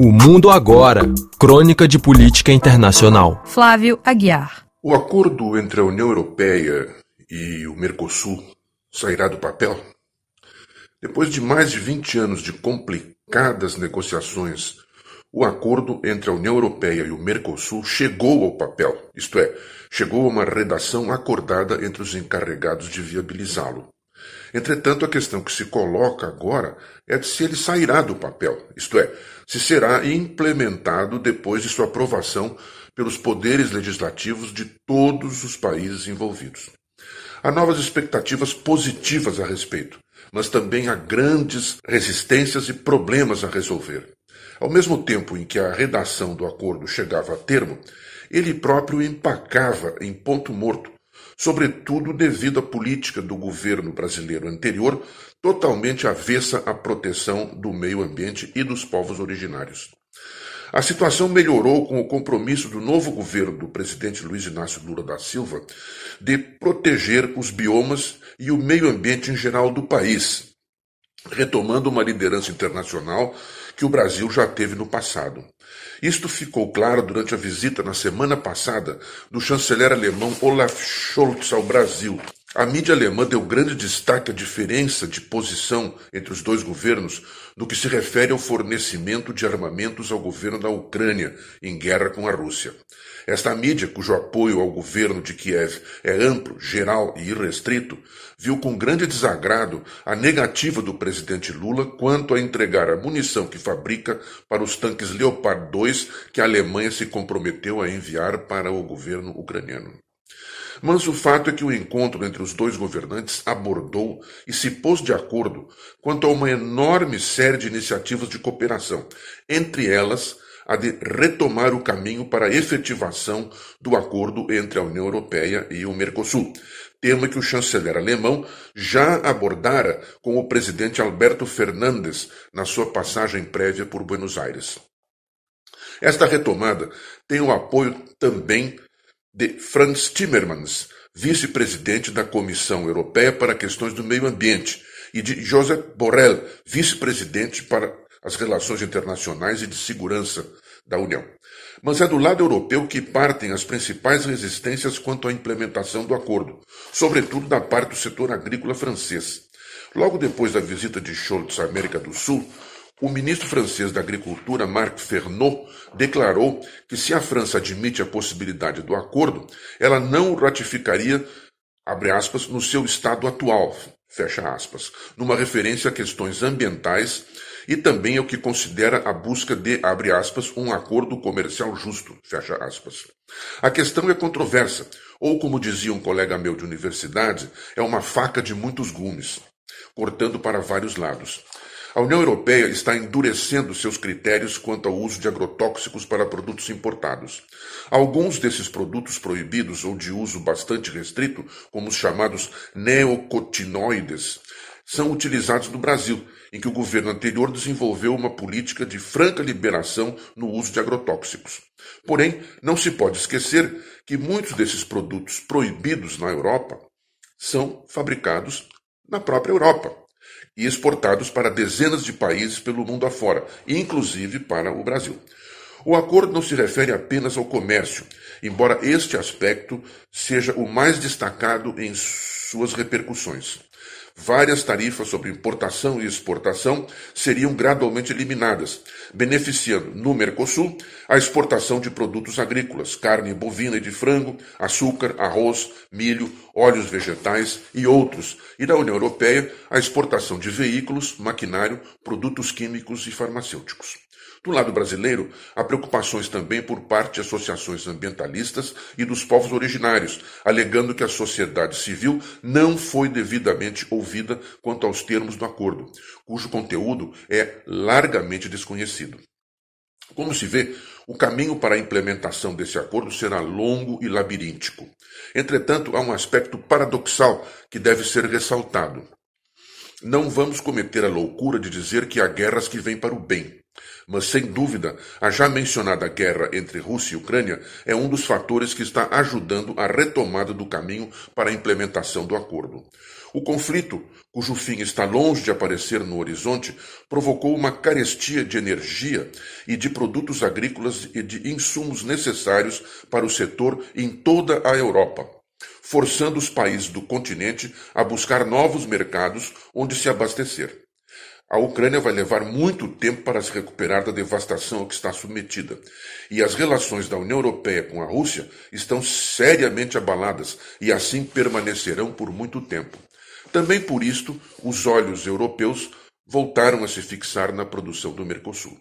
O Mundo Agora Crônica de Política Internacional. Flávio Aguiar. O acordo entre a União Europeia e o Mercosul sairá do papel? Depois de mais de 20 anos de complicadas negociações, o acordo entre a União Europeia e o Mercosul chegou ao papel, isto é, chegou a uma redação acordada entre os encarregados de viabilizá-lo. Entretanto, a questão que se coloca agora é de se ele sairá do papel, isto é, se será implementado depois de sua aprovação pelos poderes legislativos de todos os países envolvidos. Há novas expectativas positivas a respeito, mas também há grandes resistências e problemas a resolver. Ao mesmo tempo em que a redação do acordo chegava a termo, ele próprio empacava em ponto morto sobretudo devido à política do governo brasileiro anterior, totalmente avessa à proteção do meio ambiente e dos povos originários. A situação melhorou com o compromisso do novo governo do presidente Luiz Inácio Lula da Silva de proteger os biomas e o meio ambiente em geral do país, retomando uma liderança internacional que o Brasil já teve no passado. Isto ficou claro durante a visita na semana passada do chanceler alemão Olaf Scholz ao Brasil. A mídia alemã deu grande destaque à diferença de posição entre os dois governos no que se refere ao fornecimento de armamentos ao governo da Ucrânia em guerra com a Rússia. Esta mídia, cujo apoio ao governo de Kiev é amplo, geral e irrestrito, viu com grande desagrado a negativa do presidente Lula quanto a entregar a munição que fabrica para os tanques Leopard 2 que a Alemanha se comprometeu a enviar para o governo ucraniano. Mas o fato é que o encontro entre os dois governantes abordou e se pôs de acordo quanto a uma enorme série de iniciativas de cooperação, entre elas a de retomar o caminho para a efetivação do acordo entre a União Europeia e o Mercosul, tema que o chanceler alemão já abordara com o presidente Alberto Fernandes na sua passagem prévia por Buenos Aires. Esta retomada tem o apoio também de Franz Timmermans, vice-presidente da Comissão Europeia para Questões do Meio Ambiente, e de Josep Borrell, vice-presidente para as relações internacionais e de segurança da União. Mas é do lado europeu que partem as principais resistências quanto à implementação do acordo, sobretudo da parte do setor agrícola francês. Logo depois da visita de Scholz à América do Sul, o ministro francês da Agricultura, Marc Fernot, declarou que se a França admite a possibilidade do acordo, ela não ratificaria, abre aspas, no seu estado atual, fecha aspas, numa referência a questões ambientais e também é o que considera a busca de, abre aspas, um acordo comercial justo, fecha aspas. A questão é controversa, ou como dizia um colega meu de universidade, é uma faca de muitos gumes, cortando para vários lados. A União Europeia está endurecendo seus critérios quanto ao uso de agrotóxicos para produtos importados. Alguns desses produtos proibidos ou de uso bastante restrito, como os chamados neocotinoides, são utilizados no Brasil, em que o governo anterior desenvolveu uma política de franca liberação no uso de agrotóxicos. Porém, não se pode esquecer que muitos desses produtos proibidos na Europa são fabricados na própria Europa e exportados para dezenas de países pelo mundo afora, inclusive para o Brasil. O acordo não se refere apenas ao comércio, embora este aspecto seja o mais destacado em suas repercussões. Várias tarifas sobre importação e exportação seriam gradualmente eliminadas, beneficiando, no Mercosul, a exportação de produtos agrícolas, carne bovina e de frango, açúcar, arroz, milho, óleos vegetais e outros, e da União Europeia, a exportação de veículos, maquinário, produtos químicos e farmacêuticos. Do lado brasileiro, há preocupações também por parte de associações ambientalistas e dos povos originários, alegando que a sociedade civil não foi devidamente ouvida quanto aos termos do acordo, cujo conteúdo é largamente desconhecido. Como se vê, o caminho para a implementação desse acordo será longo e labiríntico. Entretanto, há um aspecto paradoxal que deve ser ressaltado. Não vamos cometer a loucura de dizer que há guerras que vêm para o bem. Mas, sem dúvida, a já mencionada guerra entre Rússia e Ucrânia é um dos fatores que está ajudando a retomada do caminho para a implementação do acordo. O conflito, cujo fim está longe de aparecer no horizonte, provocou uma carestia de energia e de produtos agrícolas e de insumos necessários para o setor em toda a Europa, forçando os países do continente a buscar novos mercados onde se abastecer. A Ucrânia vai levar muito tempo para se recuperar da devastação a que está submetida. E as relações da União Europeia com a Rússia estão seriamente abaladas e assim permanecerão por muito tempo. Também por isto, os olhos europeus voltaram a se fixar na produção do Mercosul.